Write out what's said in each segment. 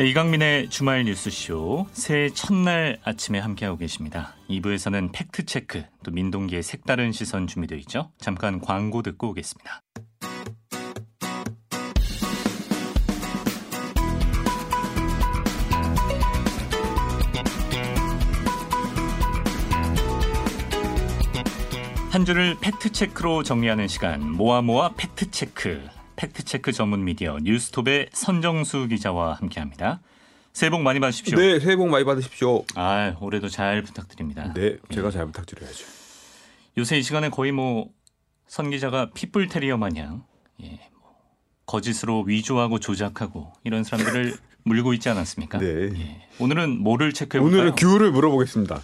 네, 이강민의 주말 뉴스쇼 새해 첫날 아침에 함께하고 계십니다. 2부에서는 팩트체크, 또 민동기의 색다른 시선 준비되어 있죠. 잠깐 광고 듣고 오겠습니다. 한 주를 팩트체크로 정리하는 시간 모아 모아 팩트체크 팩트체크 전문 미디어 뉴스톱의 선정수 기자와 함께합니다. 새해 복 많이 받으십시오. 네, 새해 복 많이 받으십시오. 아, 올해도 잘 부탁드립니다. 네, 제가 잘 부탁드려야죠. 요새 이 시간에 거의 뭐 선 기자가 핏불 테리어 마냥 예, 뭐 거짓으로 위조하고 조작하고 이런 사람들을 물고 있지 않았습니까? 네. 예. 오늘은 뭐를 체크해 볼까요? 오늘은 귤을 물어보겠습니다.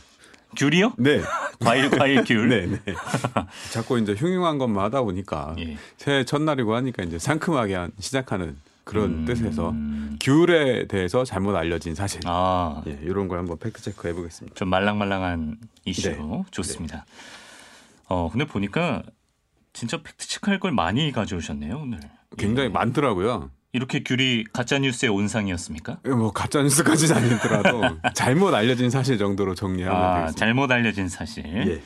귤이요? 네. 과일 과일 귤. 네, 네. 자꾸 이제 흉흉한 것만 하다 보니까 예. 새해 첫날이고 하니까 이제 상큼하게 한- 시작하는 그런 음. 뜻에서 귤에 대해서 잘못 알려진 사실. 아, 예, 이런 걸 한번 팩트 체크 해 보겠습니다. 좀 말랑말랑한 이슈 네. 좋습니다. 어, 근데 보니까 진짜 팩트 체크할 걸 많이 가져오셨네요 오늘. 굉장히 예. 많더라고요. 이렇게 귤이 가짜 뉴스의 온상이었습니까? 예, 뭐 가짜 뉴스까지는 아니더라도 잘못 알려진 사실 정도로 정리하면 아, 되겠습니다. 잘못 알려진 사실. 예.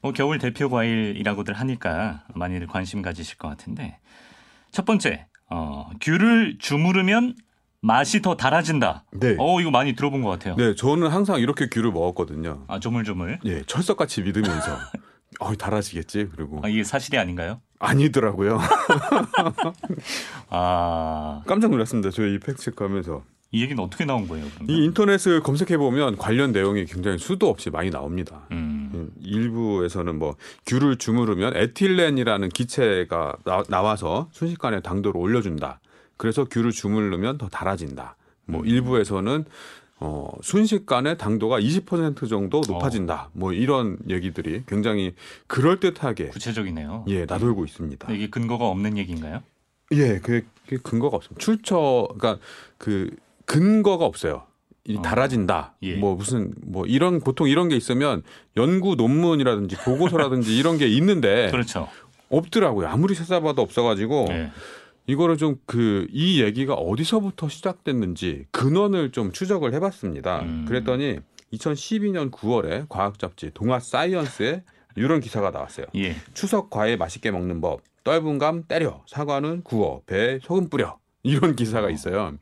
뭐 겨울 대표 과일이라고들 하니까 많이들 관심 가지실 것 같은데 첫 번째 어, 귤을 주무르면 맛이 더 달아진다. 네. 어 이거 많이 들어본 것 같아요. 네, 저는 항상 이렇게 귤을 먹었거든요. 아 조물조물. 예, 철석같이 믿으면서 어, 달아지겠지. 그리고 아, 이게 사실이 아닌가요? 아니더라고요. 아, 깜짝 놀랐습니다. 저희 이 팩트 체크하면서 이 얘기는 어떻게 나온 거예요? 그러면? 이 인터넷을 검색해 보면 관련 내용이 굉장히 수도 없이 많이 나옵니다. 음, 음, 일부에서는 뭐 귤을 주무르면 에틸렌이라는 기체가 나, 와서 순식간에 당도를 올려준다. 그래서 귤을 주무르면 더 달아진다. 뭐 일부에서는 어, 순식간에 당도가 20% 정도 높아진다. 뭐 이런 얘기들이 굉장히 그럴 듯하게 구체적이네요. 예 나돌고 있습니다. 이게 근거가 없는 얘기인가요? 예, 그게, 근거가 없습니다. 출처, 그러니까 그 근거가 없어요. 이 어. 달아진다. 예. 뭐 무슨 뭐 이런 보통 이런 게 있으면 연구 논문이라든지 보고서라든지 이런 게 있는데 그렇죠. 없더라고요. 아무리 찾아봐도 없어가지고 네. 이거를 좀 그 이 얘기가 어디서부터 시작됐는지 근원을 좀 추적을 해봤습니다. 음. 그랬더니 2012년 9월에 과학 잡지 동아 사이언스에 이런 기사가 나왔어요. 예. 추석 과일 맛있게 먹는 법. 떫은 감 때려. 사과는 구워. 배에 소금 뿌려. 이런 기사가 있어요.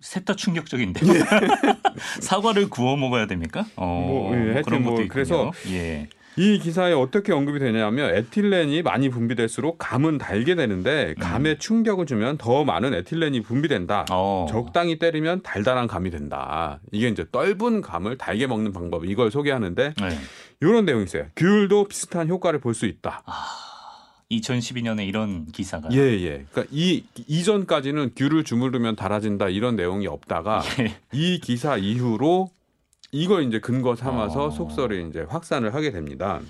셋다 충격적인데. 사과를 구워 먹어야 됩니까? 어, 뭐, 예, 그런 뭐 것도 있군요. 그래서 예. 이 기사에 어떻게 언급이 되냐면 에틸렌이 많이 분비될수록 감은 달게 되는데 감에 충격을 주면 더 많은 에틸렌이 분비된다. 어. 적당히 때리면 달달한 감이 된다. 이게 이제 떫은 감을 달게 먹는 방법 이걸 소개하는데 네. 이런 내용이 있어요. 귤도 비슷한 효과를 볼 수 있다. 2012년에 이런 기사가 예, 예. 그러니까 이 이전까지는 귤을 주무르면 달아진다 이런 내용이 없다가 예. 이 기사 이후로 이걸 이제 근거 삼아서 어. 속설이 이제 확산을 하게 됩니다.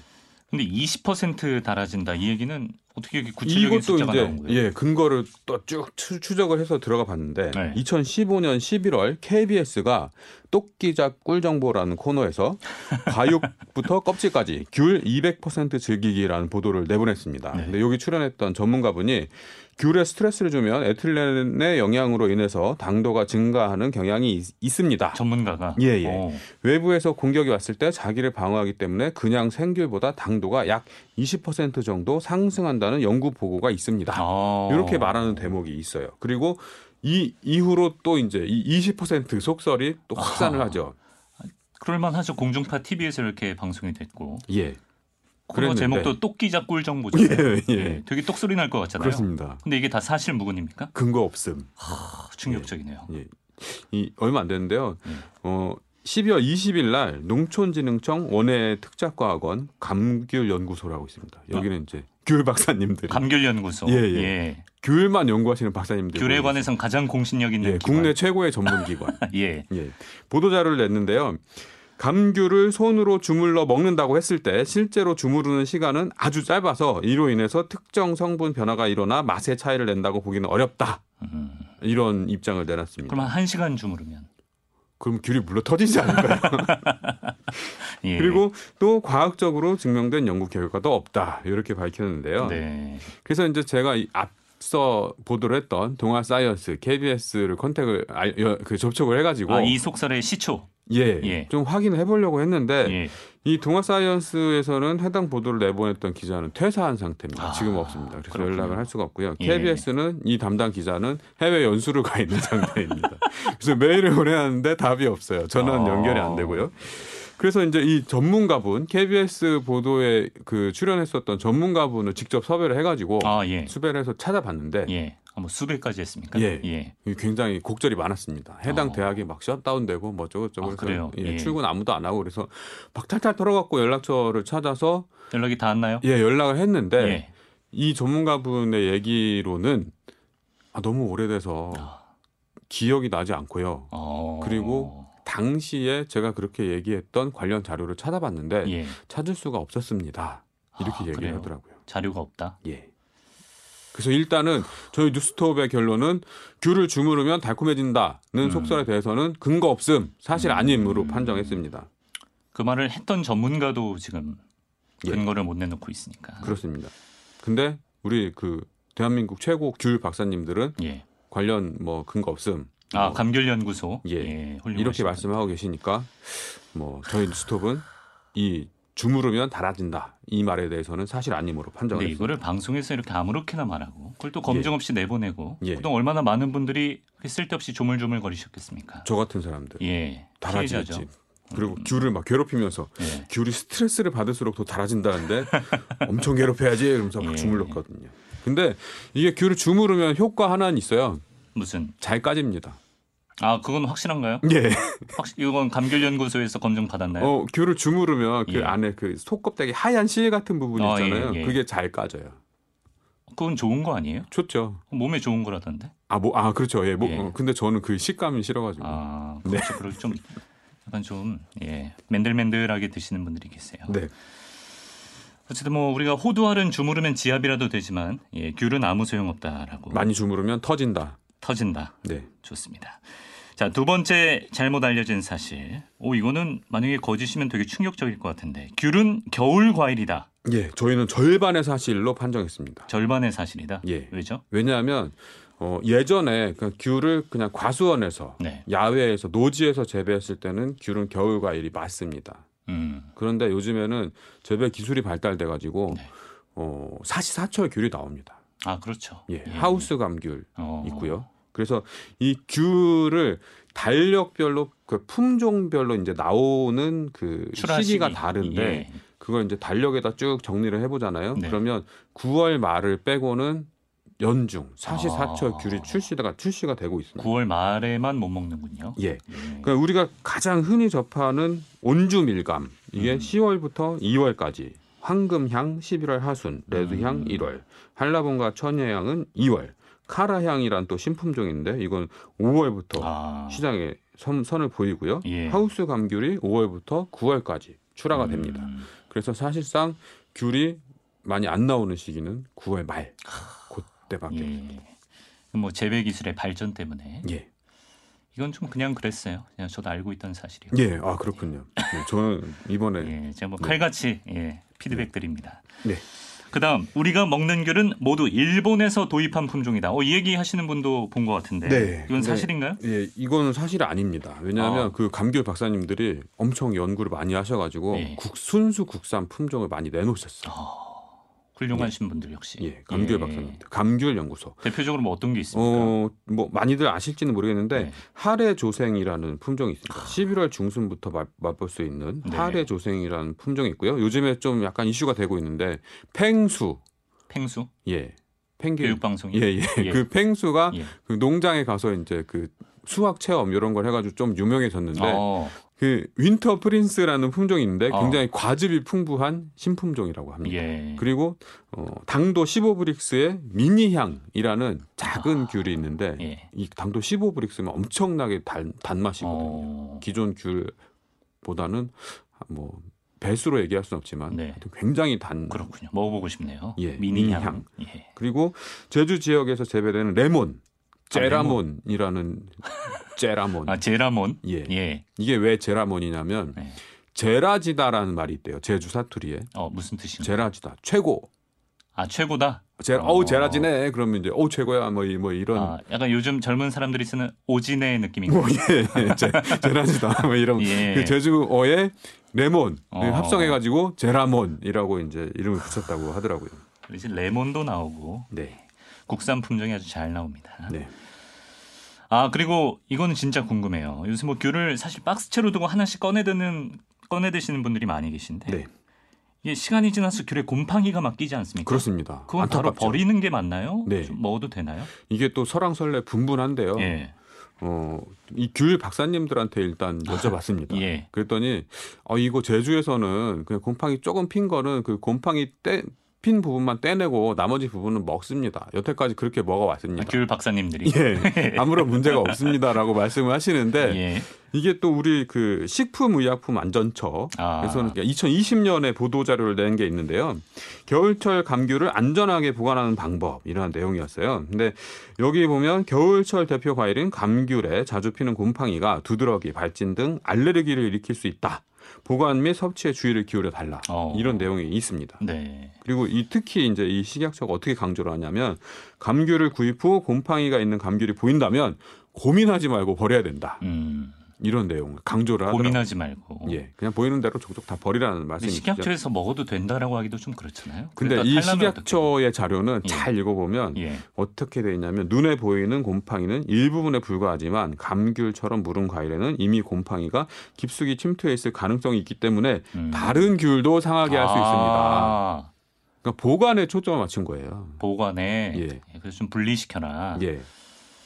근데 20% 달아진다 이 얘기는 어떻게 이렇게 구체적인 숫자가 이제 나온 거예요? 예 근거를 또 쭉 추적을 해서 들어가 봤는데 네. 2015년 11월 KBS가 똑기작 꿀정보라는 코너에서 과육부터 껍질까지 귤 200% 즐기기라는 보도를 내보냈습니다. 네. 근데 여기 출연했던 전문가분이 귤에 스트레스를 주면 에틸렌의 영향으로 인해서 당도가 증가하는 경향이 있, 있습니다. 전문가가 예, 예. 어. 외부에서 공격이 왔을 때 자기를 방어하기 때문에 그냥 생귤보다 당도가 약 20% 정도 상승한다는 연구 보고가 있습니다. 아. 이렇게 말하는 대목이 있어요. 그리고 이 이후로 또 이제 이 20% 속설이 또 확산을 아하. 하죠. 그럴만하죠. 공중파 TV에서 이렇게 방송이 됐고 예. 코너. 제목도 똑기작 꿀정보잖아요. 예, 예. 되게 똑소리 날 것 같잖아요. 그렇습니다. 근데 이게 다 사실 무근입니까? 근거 없음. 아, 충격적이네요. 예. 이 얼마 안 됐는데요. 예. 어 12월 20일 날 농촌진흥청 원해 특작과학원 감귤 연구소라고 있습니다. 여기는 이제 귤 박사님들이 감귤연구소. 예, 예. 귤만 연구하시는 박사님들 귤에 관해서는 가장 공신력 있는 예, 기관. 국내 최고의 전문 기관. 예. 예. 보도 자료를 냈는데요. 감귤을 손으로 주물러 먹는다고 했을 때 실제로 주무르는 시간은 아주 짧아서 이로 인해서 특정 성분 변화가 일어나 맛의 차이를 낸다고 보기는 어렵다. 음. 이런 입장을 내놨습니다. 그럼 한 1시간 주무르면. 그럼 귤이 물러 터지지 않을까요? 예. 그리고 또 과학적으로 증명된 연구 결과도 없다. 이렇게 밝혔는데요. 네. 그래서 이제 제가 앞 앞서 보도를 했던 동아 사이언스 KBS를 contact을 알- 여- 그 접촉을 해가지고 아, 이 속설의 시초. 예, 예. 좀 확인을 해보려고 했는데 예. 이 동아 사이언스에서는 해당 보도를 내보냈던 기자는 퇴사한 상태입니다. 아, 지금 없습니다. 그래서 그렇군요. 연락을 할 수가 없고요. 예. KBS는 이 담당 기자는 해외 연수를 가 있는 상태입니다. 그래서 메일을 보내는데 답이 없어요. 전화는 아. 연결이 안 되고요. 그래서 이제 이 전문가분 KBS 보도에 그 출연했었던 전문가분을 직접 섭외를 해가지고 아, 예. 수배를 해서 찾아봤는데 예. 아, 뭐 수배까지 했습니까? 예. 예. 굉장히 곡절이 많았습니다. 해당 어. 대학이 막 셧다운되고 뭐 저것저것 아, 그래요? 예, 예. 출근 아무도 안 하고 그래서 막 탈탈 털어갖고 연락처를 찾아서 연락이 닿았나요? 예 연락을 했는데 예. 이 전문가분의 얘기로는 아, 너무 오래돼서 기억이 나지 않고요. 어. 그리고 당시에 제가 그렇게 얘기했던 관련 자료를 찾아봤는데 예. 찾을 수가 없었습니다. 이렇게 아, 얘기를 그래요? 하더라고요. 자료가 없다. 예. 그래서 일단은 저희 뉴스톱의 결론은 귤을 주무르면 달콤해진다는 음. 속설에 대해서는 근거 없음, 사실 아님으로 판정했습니다. 그 말을 했던 전문가도 지금 예. 근거를 못 내놓고 있으니까. 그렇습니다. 근데 우리 그 대한민국 최고 귤 박사님들은 예. 관련 뭐 근거 없음 아, 뭐 감귤 연구소. 예. 훌륭하십니다. 이렇게 말씀하고 계시니까 뭐 저희 뉴스톱은 이 주무르면 달아진다 이 말에 대해서는 사실 아님으로 판정을 했습니다. 이거를 방송에서 이렇게 아무렇게나 말하고 그걸 또 검증 없이 내보내고 예. 그동안 얼마나 많은 분들이 쓸데없이 조물조물 거리셨겠습니까? 저 같은 사람들 예. 피해자죠. 그리고 귤을 막 괴롭히면서 예. 귤이 스트레스를 받을수록 더 달아진다는데 엄청 괴롭혀야지 이러면서 막 예. 주물렀거든요. 근데 이게 귤을 주무르면 효과 하나는 있어요. 무슨 잘 까집니다. 아 그건 확실한가요? 예. 확실 이건 감귤연구소에서 검증 받았나요? 어, 귤을 주무르면 그 예. 안에 그 속껍데기 하얀 실 같은 부분 아, 있잖아요. 예, 예. 그게 잘 까져요. 그건 좋은 거 아니에요? 좋죠. 몸에 좋은 거라던데. 아, 뭐, 아, 그렇죠. 예. 뭐, 예. 어, 근데 저는 그 식감이 싫어가지고. 아 네. 그렇죠. 그리고 좀 약간 좀 예, 맨들맨들하게 드시는 분들이 계세요. 네. 어쨌든 뭐 우리가 호두알은 주무르면 지압이라도 되지만 예, 귤은 아무 소용없다라고 많이 주무르면 터진다. 터진다. 네. 좋습니다. 자, 두 번째 잘못 알려진 사실. 오, 이거는 만약에 거짓이면 되게 충격적일 것 같은데. 귤은 겨울 과일이다. 예. 저희는 절반의 사실로 판정했습니다. 절반의 사실이다. 예. 왜죠? 왜냐하면 어, 예전에 그 귤을 그냥 과수원에서 네. 야외에서 노지에서 재배했을 때는 귤은 겨울 과일이 맞습니다. 음. 그런데 요즘에는 재배 기술이 발달돼 가지고 네. 어, 사시사철 귤이 나옵니다. 아, 그렇죠. 예. 하우스 감귤 어. 있고요. 그래서 이 귤을 달력별로 그 품종별로 이제 나오는 그 출하 시기가 시기. 다른데 예. 그걸 이제 달력에다 쭉 정리를 해보잖아요. 네. 그러면 9월 말을 빼고는 연중 사시사철 아. 귤이 출시가 출시가 되고 있습니다. 9월 말에만 못 먹는군요. 예. 예. 그러니까 우리가 가장 흔히 접하는 온주 밀감 이게 음. 10월부터 2월까지 황금향 11월 하순, 레드향 음. 1월, 한라봉과 천혜향은 2월, 카라향이란 또 신품종인데 이건 5월부터 아. 시장에 선, 선을 보이고요. 예. 하우스 감귤이 5월부터 9월까지 출하가 음. 됩니다. 그래서 사실상 귤이 많이 안 나오는 시기는 9월 말 그때밖에 없습니다. 예. 뭐 재배 기술의 발전 때문에 예. 이건 좀 그냥 그랬어요. 그냥 저도 알고 있던 사실이요. 예, 아 그렇군요. 네, 저는 이번에 예, 제가 뭐 칼같이 예, 피드백 드립니다. 네. 그다음 우리가 먹는 귤은 모두 일본에서 도입한 품종이다. 어, 이 얘기 하시는 분도 본 것 같은데 네. 이건 네. 사실인가요? 예, 이거는 사실이 아닙니다. 왜냐하면 아. 그 감귤 박사님들이 엄청 연구를 많이 하셔가지고 예. 국, 순수 국산 품종을 많이 내놓으셨어요. 훌륭하신 분들 역시. 예, 감귤 예. 박사님들, 감귤 연구소. 대표적으로 뭐 어떤 게 있습니까? 어, 뭐 많이들 아실지는 모르겠는데 네. 하레 조생이라는 품종이 있습니다. 11월 중순부터 맛, 맛볼 수 있는 네. 하레 조생이라는 품종이 있고요. 요즘에 좀 약간 이슈가 되고 있는데 펭수, 펭수 예, 펭귄, 교육 방송이. 예, 예, 예. 그 펭수가 예. 그 농장에 가서 이제 그 수확 체험 이런 걸 해가지고 좀 유명해졌는데 어, 그 윈터 프린스라는 품종이 있는데 어. 굉장히 과즙이 풍부한 신품종이라고 합니다. 예. 그리고 어, 당도 15브릭스의 미니향이라는 작은 귤이 있는데 아. 예. 이 당도 15브릭스면 엄청나게 단, 단맛이거든요. 어, 기존 귤보다는 뭐 배수로 얘기할 수는 없지만 네. 굉장히 단. 그렇군요. 먹어보고 싶네요. 예, 미니향. 미니향. 예. 그리고 제주 지역에서 재배되는 레몬, 제라몬이라는 제라몬. 아 제라몬. 예. 예. 이게 왜 제라몬이냐면 네. 제라지다라는 말이 있대요. 제주 사투리에 어 무슨 뜻인가요? 제라지다 최고. 아 최고다. 제, 어. 어우 제라지네. 그러면 이제 어 최고야 뭐, 이- 뭐 이런 아, 약간 요즘 젊은 사람들이 쓰는 오진의 느낌인가요? 뭐 예, 예 제, 제라지다 뭐 이런 예. 그 제주어의 레몬 어. 합성해가지고 제라몬이라고 이제 이름을 붙였다고 하더라고요. 이제 레몬도 나오고 네, 국산 품종이 아주 잘 나옵니다. 네, 아 그리고 이거는 진짜 궁금해요. 요새 뭐 귤을 사실 박스채로 두고 하나씩 꺼내 드는 꺼내 드시는 분들이 많이 계신데 네, 이게 시간이 지나서 귤에 곰팡이가 막 끼지 않습니까? 그렇습니다. 그건 바로 안타깝죠. 버리는 게 맞나요? 네. 좀 먹어도 되나요? 이게 또 설왕설래 분분한데요. 예. 어, 이 귤 박사님들한테 일단 여쭤봤습니다. 예. 그랬더니 어 이거 제주에서는 그냥 곰팡이 조금 핀 거는 그 곰팡이 떼, 핀 부분만 떼내고 나머지 부분은 먹습니다. 여태까지 그렇게 아, 먹어왔습니다. 귤 박사님들이. 예, 아무런 문제가 없습니다라고 말씀을 하시는데 예. 이게 또 우리 그 식품의약품 안전처 아. 에서는 2020년에 보도 자료를 낸 게 있는데요. 겨울철 감귤을 안전하게 보관하는 방법 이런 내용이었어요. 근데 여기 보면 겨울철 대표 과일인 감귤에 자주 피는 곰팡이가 두드러기, 발진 등 알레르기를 일으킬 수 있다. 보관 및 섭취에 주의를 기울여 달라. 어. 이런 내용이 있습니다. 네. 그리고 이 특히 이제 이 식약처가 어떻게 강조를 하냐면 감귤을 구입 후 곰팡이가 있는 감귤이 보인다면 고민하지 말고 버려야 된다. 음. 이런 내용을 강조를 하더라고요. 고민하지 말고. 예, 그냥 보이는 대로 족족 다 버리라는 말씀이시죠. 식약처에서 먹어도 된다라고 하기도 좀 그렇잖아요. 근데 그러니까 이 식약처의 자료는 예. 잘 읽어보면? 예. 어떻게 돼 있냐면 눈에 보이는 곰팡이는 일부분에 불과하지만 감귤처럼 무른 과일에는 이미 곰팡이가 깊숙이 침투해 있을 가능성이 있기 때문에 음. 다른 귤도 상하게 할수 있습니다. 아, 그러니까 보관에 초점을 맞춘 거예요. 보관에 예. 그래서 좀 분리시켜라. 예.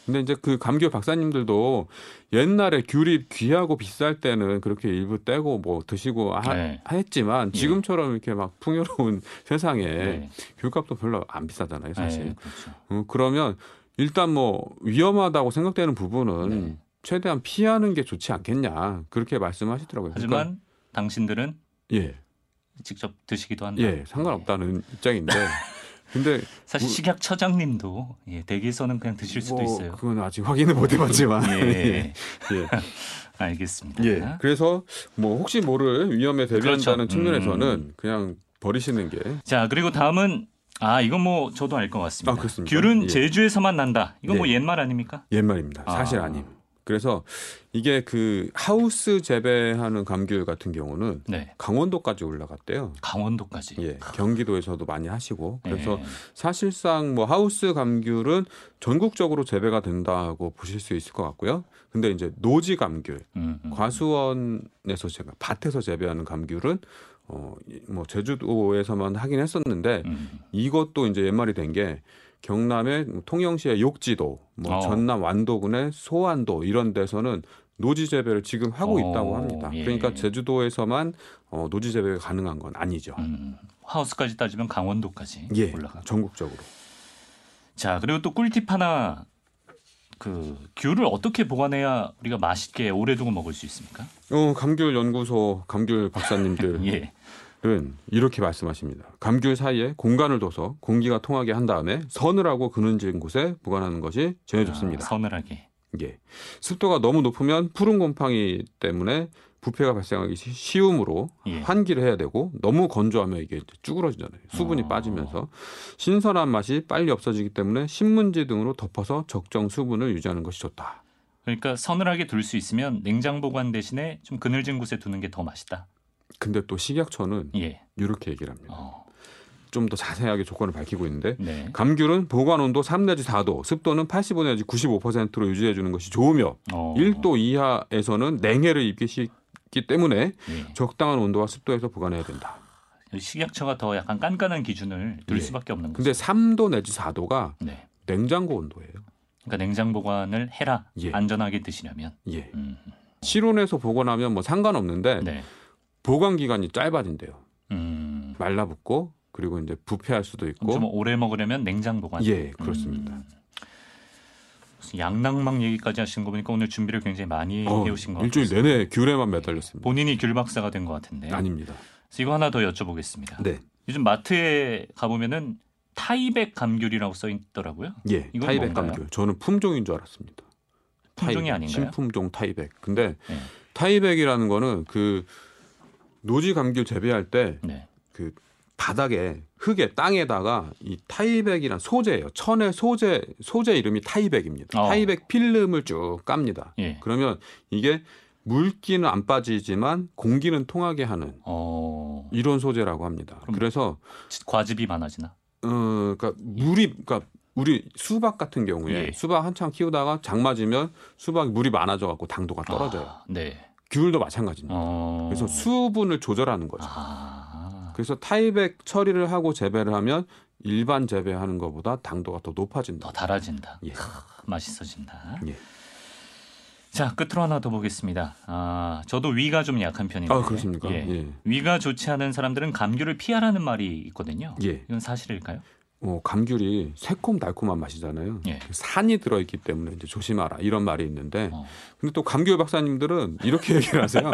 근데 이제 그 감귤 박사님들도 옛날에 귤이 귀하고 비쌀 때는 그렇게 일부 떼고 뭐 드시고 하, 네. 했지만 예. 지금처럼 이렇게 막 풍요로운 세상에 네. 귤값도 별로 안 비싸잖아요, 사실. 네, 그렇죠. 어, 그러면 일단 뭐 위험하다고 생각되는 부분은 네. 최대한 피하는 게 좋지 않겠냐 그렇게 말씀하시더라고요. 하지만 그러니까, 당신들은 예, 직접 드시기도 한다. 예, 상관없다는 입장인데, 근데 사실 우- 식약 처장님도 예, 댁에서는 그냥 드실 수도 뭐 있어요. 그건 아직 확인을 못 해봤지만, 예, 예, 예. 알겠습니다. 예. 그래서 뭐 혹시 모를 위험에 대비한다는 그렇죠. 측면에서는 음. 그냥 버리시는 게 자 그리고 다음은 아 이건 뭐 저도 알 것 같습니다. 아? 귤은 예. 제주에서만 난다. 이건 뭐 예. 옛말 아닙니까? 옛말입니다. 사실 아. 아. 님 그래서 이게 그 하우스 재배하는 감귤 같은 경우는 네. 강원도까지 올라갔대요. 강원도까지. 예, 경기도에서도 많이 하시고 그래서 예. 사실상 뭐 하우스 감귤은 전국적으로 재배가 된다고 보실 수 있을 것 같고요. 근데 이제 노지 감귤, 음, 음. 과수원에서 제가 밭에서 재배하는 감귤은 어뭐 제주도에서만 하긴 했었는데 음. 이것도 이제 옛말이 된게 경남의 통영시의 욕지도, 뭐 어. 전남 완도군의 소완도 이런 데서는 노지 재배를 지금 하고 어, 있다고 합니다. 예. 그러니까 제주도에서만 어, 노지 재배가 가능한 건 아니죠. 음. 하우스까지 따지면 강원도까지 예, 올라가. 전국적으로. 자 그리고 또 꿀팁 하나 그 귤을 어떻게 보관해야 우리가 맛있게 오래 두고 먹을 수 있습니까? 어, 감귤 연구소 감귤 박사님들 은 예. 이렇게 말씀하십니다. 감귤 사이에 공간을 둬서 공기가 통하게 한 다음에 서늘하고 그늘진 곳에 보관하는 것이 제일 좋습니다. 아, 서늘하게. 예. 습도가 너무 높으면 푸른 곰팡이 때문에 부패가 발생하기 시- 쉬우므로 예. 환기를 해야 되고 너무 건조하면 이게 쭈그러지잖아요. 수분이 어. 빠지면서 신선한 맛이 빨리 없어지기 때문에 신문지 등으로 덮어서 적정 수분을 유지하는 것이 좋다. 그러니까 서늘하게 둘 수 있으면 냉장 보관 대신에 좀 그늘진 곳에 두는 게 더 맛있다. 근데 또 식약처는 예. 이렇게 얘기를 합니다. 어. 좀더 자세하게 조건을 밝히고 있는데 네. 감귤은 보관 온도 3 내지 4도, 습도는 85 내지 95%로 유지해 주는 것이 좋으며 어. 1도 이하에서는 냉해를 입히기 때문에 예. 적당한 온도와 습도에서 보관해야 된다. 식약처가 더 약간 깐깐한 기준을 둘 예. 수밖에 없는 거죠. 근데 3도 내지 4도가 네. 냉장고 온도예요. 그러니까 냉장 보관을 해라. 예. 안전하게 드시려면. 예. 음. 실온에서 보관하면 뭐 상관없는데 네. 보관 기간이 짧아진대요. 음. 말라붙고 그리고 이제 부패할 수도 그럼 좀 있고. 오래 먹으려면 냉장 보관. 예, 그렇습니다. 음. 양낭막 얘기까지 하신 거 보니까 오늘 준비를 굉장히 많이 어, 해오신 것 일주일 같아요. 내내 귤에만 매달렸습니다. 본인이 귤 박사가 된 것 같은데. 아닙니다. 이거 하나 더 여쭤보겠습니다. 네. 요즘 마트에 가보면은 타이백 감귤이라고 써 있더라고요. 예. 이건 타이백 뭔가요? 감귤. 저는 품종인 줄 알았습니다. 품종이 타이백, 아닌가요? 신품종 타이백. 근데 네. 타이백이라는 거는 그 노지 감귤 재배할 때 네. 그 바닥에 흙에 땅에다가 이 타이백이란 소재예요. 천의 소재 소재 이름이 타이백입니다. 어. 타이백 필름을 쭉 깝니다. 예. 그러면 이게 물기는 안 빠지지만 공기는 통하게 하는 어. 이런 소재라고 합니다. 그래서 과즙이 많아지나? 어 그러니까 물이 그러니까 우리 수박 같은 경우에 예. 수박 한창 키우다가 장 맞으면 수박 물이 많아져 갖고 당도가 떨어져요. 아, 네. 귤도 마찬가지입니다. 어. 그래서 수분을 조절하는 거죠. 아. 그래서 타이백 처리를 하고 재배를 하면 일반 재배하는 것보다 당도가 더 높아진다. 더 달아진다. 예. 크, 맛있어진다. 예. 자 끝으로 하나 더 보겠습니다. 아 저도 위가 좀 약한 편인데. 아 그렇습니까? 예. 예. 위가 좋지 않은 사람들은 감귤을 피하라는 말이 있거든요. 예. 이건 사실일까요? 어, 감귤이 새콤달콤한 맛이잖아요. 예. 산이 들어있기 때문에 이제 조심하라 이런 말이 있는데, 어. 근데 또 감귤 박사님들은 이렇게 얘기를 하세요.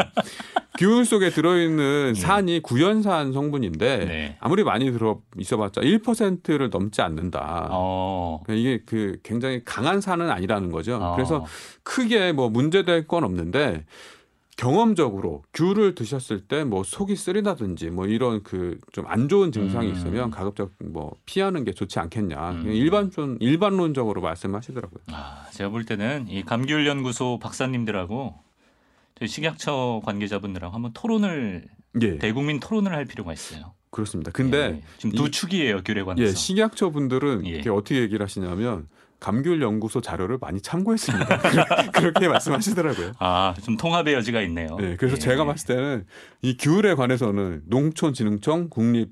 귤 속에 들어있는 예. 산이 구연산 성분인데 네. 아무리 많이 들어 있어봤자 1%를 넘지 않는다. 어. 그러니까 이게 그 굉장히 강한 산은 아니라는 거죠. 어. 그래서 크게 뭐 문제될 건 없는데 경험적으로 귤을 드셨을 때 뭐 속이 쓰리다든지 뭐 이런 그 좀 안 좋은 증상이 음. 있으면 가급적 뭐 피하는 게 좋지 않겠냐. 음. 일반 좀 일반론적으로 말씀하시더라고요. 아, 제가 볼 때는 이 감귤 연구소 박사님들하고 저희 식약처 관계자분들하고 한번 토론을 예, 대국민 토론을 할 필요가 있어요. 그렇습니다. 근데 예, 지금 두 이- 축이에요 귤에 관해서. 예, 식약처 분들은 예. 어떻게 얘기를 하시냐면 감귤 연구소 자료를 많이 참고했습니다. 그렇게 말씀하시더라고요. 아, 좀 통합의 여지가 있네요. 네, 그래서 예. 제가 봤을 때는 이 귤에 관해서는 농촌진흥청 국립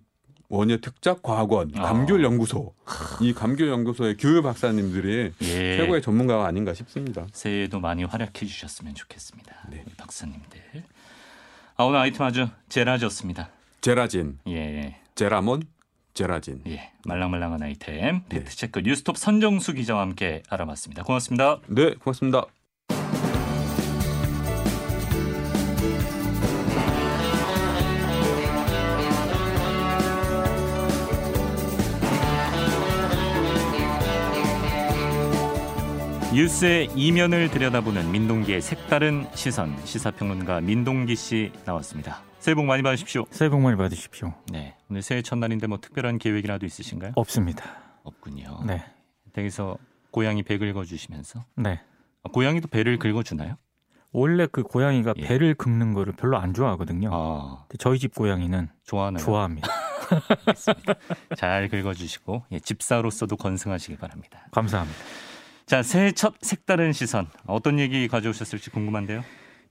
원예 특작 과학원 아. 감귤 연구소 이 감귤 연구소의 귤 박사님들이 예. 최고의 전문가가 아닌가 싶습니다. 새해에도 많이 활약해 주셨으면 좋겠습니다. 네. 박사님들. 아, 오늘 아이템 아주 제라졌습니다. 제라진, 예. 제라몬, 제라진. 예. 말랑말랑한 아이템 네. 팩트체크 뉴스톱 선정수 기자와 함께 알아봤습니다. 고맙습니다. 네, 고맙습니다. 뉴스의 이면을 들여다보는 민동기의 색다른 시선 시사평론가 민동기 씨 나왔습니다. 새해 복 많이 받으십시오. 새해 복 많이 받으십시오. 네. 오늘 새해 첫날인데 뭐 특별한 계획이라도 있으신가요? 없습니다. 없군요. 네. 댁에서 고양이 배 긁어 주시면서 네. 아, 고양이도 배를 긁어 주나요? 원래 그 고양이가 예. 배를 긁는 거를 별로 안 좋아하거든요. 아 근데 저희 집 고양이는 좋아하나요? 좋아합니다. 잘 긁어 주시고 예, 집사로서도 건승하시기 바랍니다. 감사합니다. 자 새해 첫 색다른 시선 어떤 얘기 가져오셨을지 궁금한데요.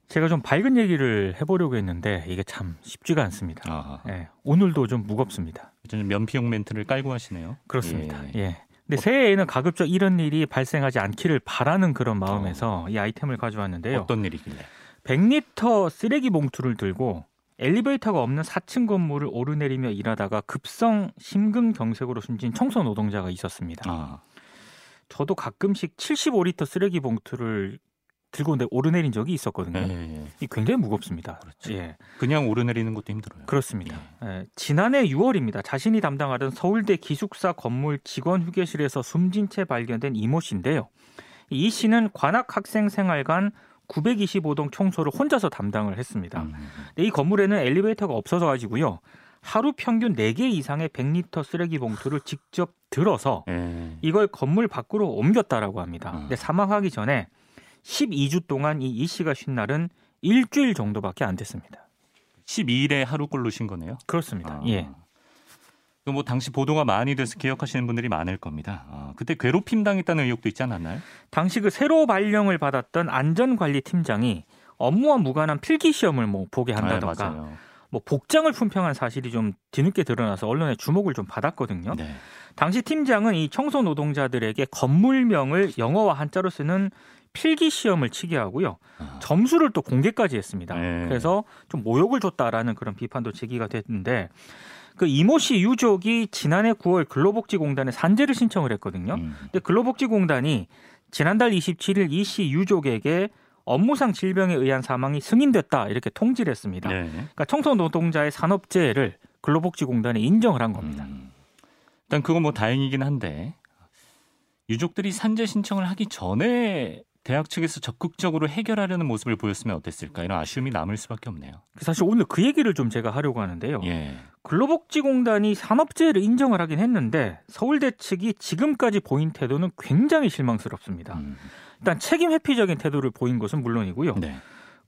제가 좀 밝은 얘기를 해보려고 했는데 이게 참 쉽지가 않습니다. 아 예, 오늘도 좀 무겁습니다. 좀 면피용 멘트를 깔고 하시네요. 그렇습니다. 예. 예. 근데 새해에는 가급적 이런 일이 발생하지 않기를 바라는 그런 마음에서 이 아이템을 가져왔는데요. 어떤 일이길래? 100리터 쓰레기 봉투를 들고 엘리베이터가 없는 4층 건물을 오르내리며 일하다가 급성 심근경색으로 숨진 청소 노동자가 있었습니다. 아 저도 가끔씩 75리터 쓰레기 봉투를 들고 내 오르내린 적이 있었거든요. 예, 예. 이 굉장히 무겁습니다. 그렇죠. 예, 그냥 오르내리는 것도 힘들어요. 그렇습니다. 예, 지난해 6월입니다. 자신이 담당하던 서울대 기숙사 건물 직원 휴게실에서 숨진 채 발견된 이모 씨인데요. 이 씨는 관악 학생 생활관 925동 청소를 혼자서 담당을 했습니다. 음, 근데 이 건물에는 엘리베이터가 없어서 가지고요. 하루 평균 4개 이상의 100리터 쓰레기 봉투를 직접 들어서 예. 이걸 건물 밖으로 옮겼다라고 합니다. 음. 근데 사망하기 전에 12주 동안 이 이 씨가 쉰 날은 일주일 정도밖에 안 됐습니다. 12일에 하루꼴로 쉰 거네요. 그렇습니다. 아. 예. 그뭐 당시 보도가 많이 돼서 기억하시는 분들이 많을 겁니다. 아, 그때 괴롭힘 당했다는 의혹도 있지 않았나요? 당시 그 새로 발령을 받았던 안전관리 팀장이 업무와 무관한 필기 시험을 뭐 보게 한다던가 아. 뭐 복장을 품평한 사실이 좀 뒤늦게 드러나서 언론의 주목을 좀 받았거든요. 네. 당시 팀장은 이 청소 노동자들에게 건물명을 영어와 한자로 쓰는 필기 시험을 치게 하고요. 아. 점수를 또 공개까지 했습니다. 네. 그래서 좀 모욕을 줬다라는 그런 비판도 제기가 됐는데 그 이모 씨 유족이 지난해 9월 근로복지공단에 산재를 신청을 했거든요. 음. 근데 근로복지공단이 지난달 27일 이 씨 유족에게 업무상 질병에 의한 사망이 승인됐다 이렇게 통지를 했습니다. 네. 그러니까 청소 노동자의 산업재해를 근로복지공단에 인정을 한 겁니다. 음. 일단 그건 뭐 다행이긴 한데 유족들이 산재 신청을 하기 전에 대학 측에서 적극적으로 해결하려는 모습을 보였으면 어땠을까 이런 아쉬움이 남을 수밖에 없네요. 사실 오늘 그 얘기를 좀 제가 하려고 하는데요. 예. 근로복지공단이 산업재해를 인정을 하긴 했는데 서울대 측이 지금까지 보인 태도는 굉장히 실망스럽습니다. 음. 일단 책임 회피적인 태도를 보인 것은 물론이고요. 네.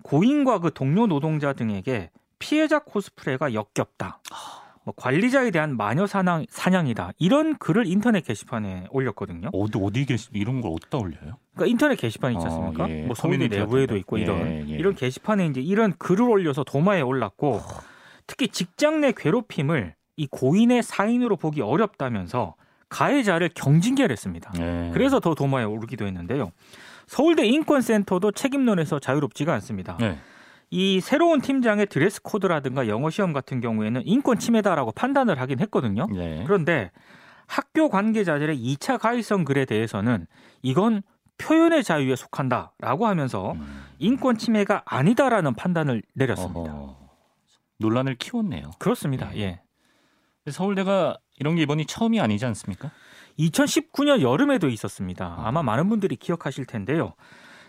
고인과 그 동료 노동자 등에게 피해자 코스프레가 역겹다. 뭐 관리자에 대한 마녀 사냥, 사냥이다. 이런 글을 인터넷 게시판에 올렸거든요. 어디 어디 게시 이런 걸 어디다 올려요? 그러니까 인터넷 게시판 있지 어, 않습니까? 예. 뭐 커뮤니티 내부에도. 있고 이런 예, 예. 이런 게시판에 이제 이런 글을 올려서 도마에 올랐고 특히 직장 내 괴롭힘을 이 고인의 사인으로 보기 어렵다면서 가해자를 경징계를 했습니다. 네. 그래서 더 도마에 오르기도 했는데요. 서울대 인권센터도 책임론에서 자유롭지가 않습니다. 네. 이 새로운 팀장의 드레스 코드라든가 영어 시험 같은 경우에는 인권 침해다라고 판단을 하긴 했거든요. 네. 그런데 학교 관계자들의 2차 가해성 글에 대해서는 이건 표현의 자유에 속한다라고 하면서 음. 인권 침해가 아니다라는 판단을 내렸습니다. 어허. 논란을 키웠네요. 그렇습니다. 네. 예. 서울대가 이런 게 이번이 처음이 아니지 않습니까? 2019년 여름에도 있었습니다. 아마 많은 분들이 기억하실 텐데요.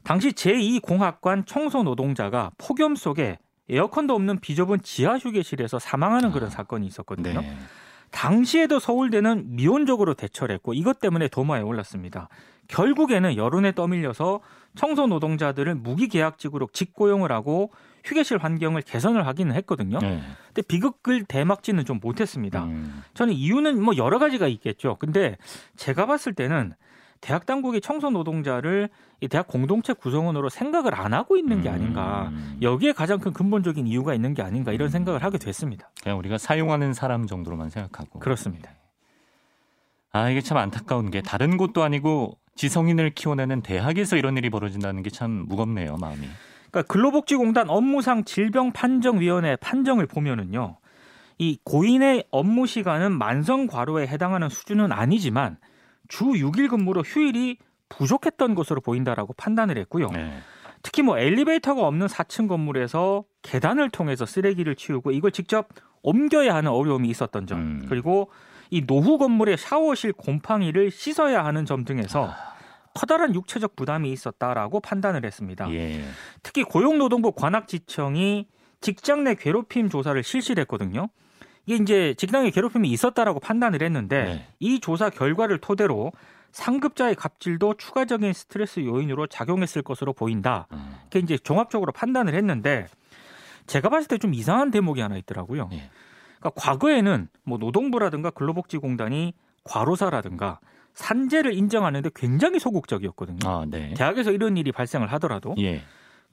당시 제2공학관 청소 노동자가 폭염 속에 에어컨도 없는 비좁은 지하 휴게실에서 사망하는 그런 사건이 있었거든요. 네. 당시에도 서울대는 미온적으로 대처를 했고 이것 때문에 도마에 올랐습니다. 결국에는 여론에 떠밀려서 청소 노동자들을 무기계약직으로 직고용을 하고 휴게실 환경을 개선을 하기는 했거든요. 네. 근데 비극을 대막지는 좀 못했습니다. 음. 저는 이유는 뭐 여러 가지가 있겠죠. 근데 제가 봤을 때는 대학 당국이 청소 노동자를 이 대학 공동체 구성원으로 생각을 안 하고 있는 게 아닌가. 음. 여기에 가장 큰 근본적인 이유가 있는 게 아닌가 이런 생각을 하게 됐습니다. 그냥 우리가 사용하는 사람 정도로만 생각하고. 그렇습니다. 아 이게 참 안타까운 게 다른 곳도 아니고 지성인을 키워내는 대학에서 이런 일이 벌어진다는 게 참 무겁네요 마음이. 그러니까 근로복지공단 업무상 질병 판정위원회 판정을 보면은요. 이 고인의 업무 시간은 만성 과로에 해당하는 수준은 아니지만 주 6일 근무로 휴일이 부족했던 것으로 보인다라고 판단을 했고요. 네. 특히 뭐 엘리베이터가 없는 4층 건물에서 계단을 통해서 쓰레기를 치우고 이걸 직접 옮겨야 하는 어려움이 있었던 점. 음. 그리고 이 노후 건물의 샤워실 곰팡이를 씻어야 하는 점 등에서 커다란 육체적 부담이 있었다라고 판단을 했습니다. 예. 특히 고용노동부 관악지청이 직장 내 괴롭힘 조사를 실시를 했거든요. 이게 이제 직장 내 괴롭힘이 있었다라고 판단을 했는데 네. 이 조사 결과를 토대로 상급자의 갑질도 추가적인 스트레스 요인으로 작용했을 것으로 보인다. 음. 이렇게 이제 종합적으로 판단을 했는데 제가 봤을 때 좀 이상한 대목이 하나 있더라고요. 예. 그러니까 과거에는 뭐 노동부라든가 근로복지공단이 과로사라든가 산재를 인정하는데 굉장히 소극적이었거든요. 아 네. 대학에서 이런 일이 발생을 하더라도 예.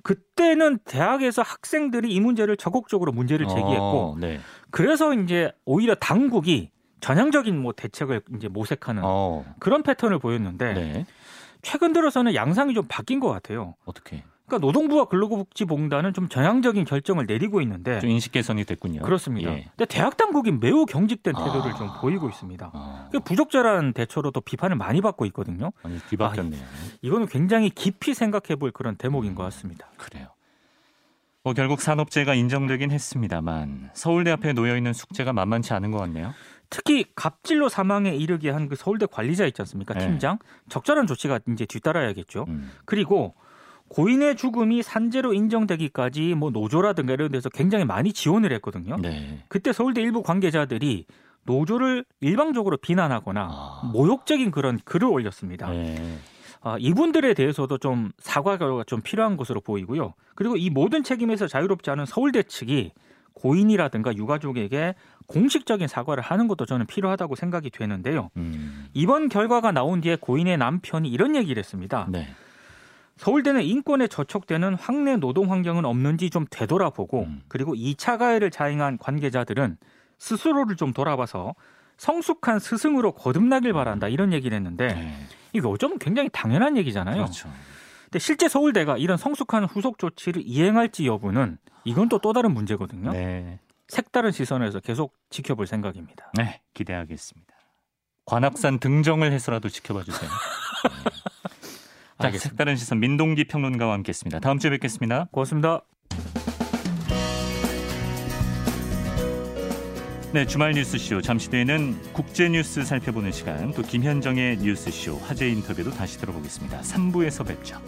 그때는 대학에서 학생들이 이 문제를 적극적으로 문제를 제기했고 어, 네. 그래서 이제 오히려 당국이 전향적인 뭐 대책을 이제 모색하는 어. 그런 패턴을 보였는데 네. 최근 들어서는 양상이 좀 바뀐 것 같아요. 어떻게? 그러니까 노동부와 근로복지공단은 좀 전향적인 결정을 내리고 있는데 좀 인식 개선이 됐군요. 네. 그렇습니다. 예. 근데 대학 당국이 매우 경직된 태도를 아. 좀 보이고 있습니다. 어. 그 부적절한 대처로도 비판을 많이 받고 있거든요. 아니 뒤바뀌었네요. 이거는 굉장히 깊이 생각해 볼 그런 대목인 것 같습니다. 그래요. 뭐 결국 산업재해가 인정되긴 했습니다만 서울대 앞에 놓여 있는 숙제가 만만치 않은 것 같네요. 특히 갑질로 사망에 이르게 한 그 서울대 관리자 있지 않습니까? 네. 팀장. 적절한 조치가 이제 뒤따라야겠죠. 음. 그리고 고인의 죽음이 산재로 인정되기까지 뭐 노조라든가 이런 데서 굉장히 많이 지원을 했거든요. 네. 그때 서울대 일부 관계자들이 노조를 일방적으로 비난하거나 아. 모욕적인 그런 글을 올렸습니다. 네. 아, 이분들에 대해서도 좀 사과가 좀 필요한 것으로 보이고요. 그리고 이 모든 책임에서 자유롭지 않은 서울대 측이 고인이라든가 유가족에게 공식적인 사과를 하는 것도 저는 필요하다고 생각이 되는데요. 음. 이번 결과가 나온 뒤에 고인의 남편이 이런 얘기를 했습니다. 네. 서울대는 인권에 저촉되는 학내 노동 환경은 없는지 좀 되돌아보고 음. 그리고 2차 가해를 자행한 관계자들은 스스로를 좀 돌아봐서 성숙한 스승으로 거듭나길 바란다 이런 얘기를 했는데 네. 이게 어쩌면 굉장히 당연한 얘기잖아요. 그렇죠. 근데 실제 서울대가 이런 성숙한 후속 조치를 이행할지 여부는 이건 또또 다른 문제거든요. 네. 색다른 시선에서 계속 지켜볼 생각입니다. 네, 기대하겠습니다. 관악산 등정을 해서라도 지켜봐 주세요. 네. 자, 알겠습니다. 색다른 시선 민동기 평론가와 함께했습니다. 다음 주에 뵙겠습니다. 고맙습니다. 네, 주말 뉴스쇼 잠시 뒤에는 국제 뉴스 살펴보는 시간 또 김현정의 뉴스쇼 화제 인터뷰도 다시 들어보겠습니다. 3부에서 뵙죠.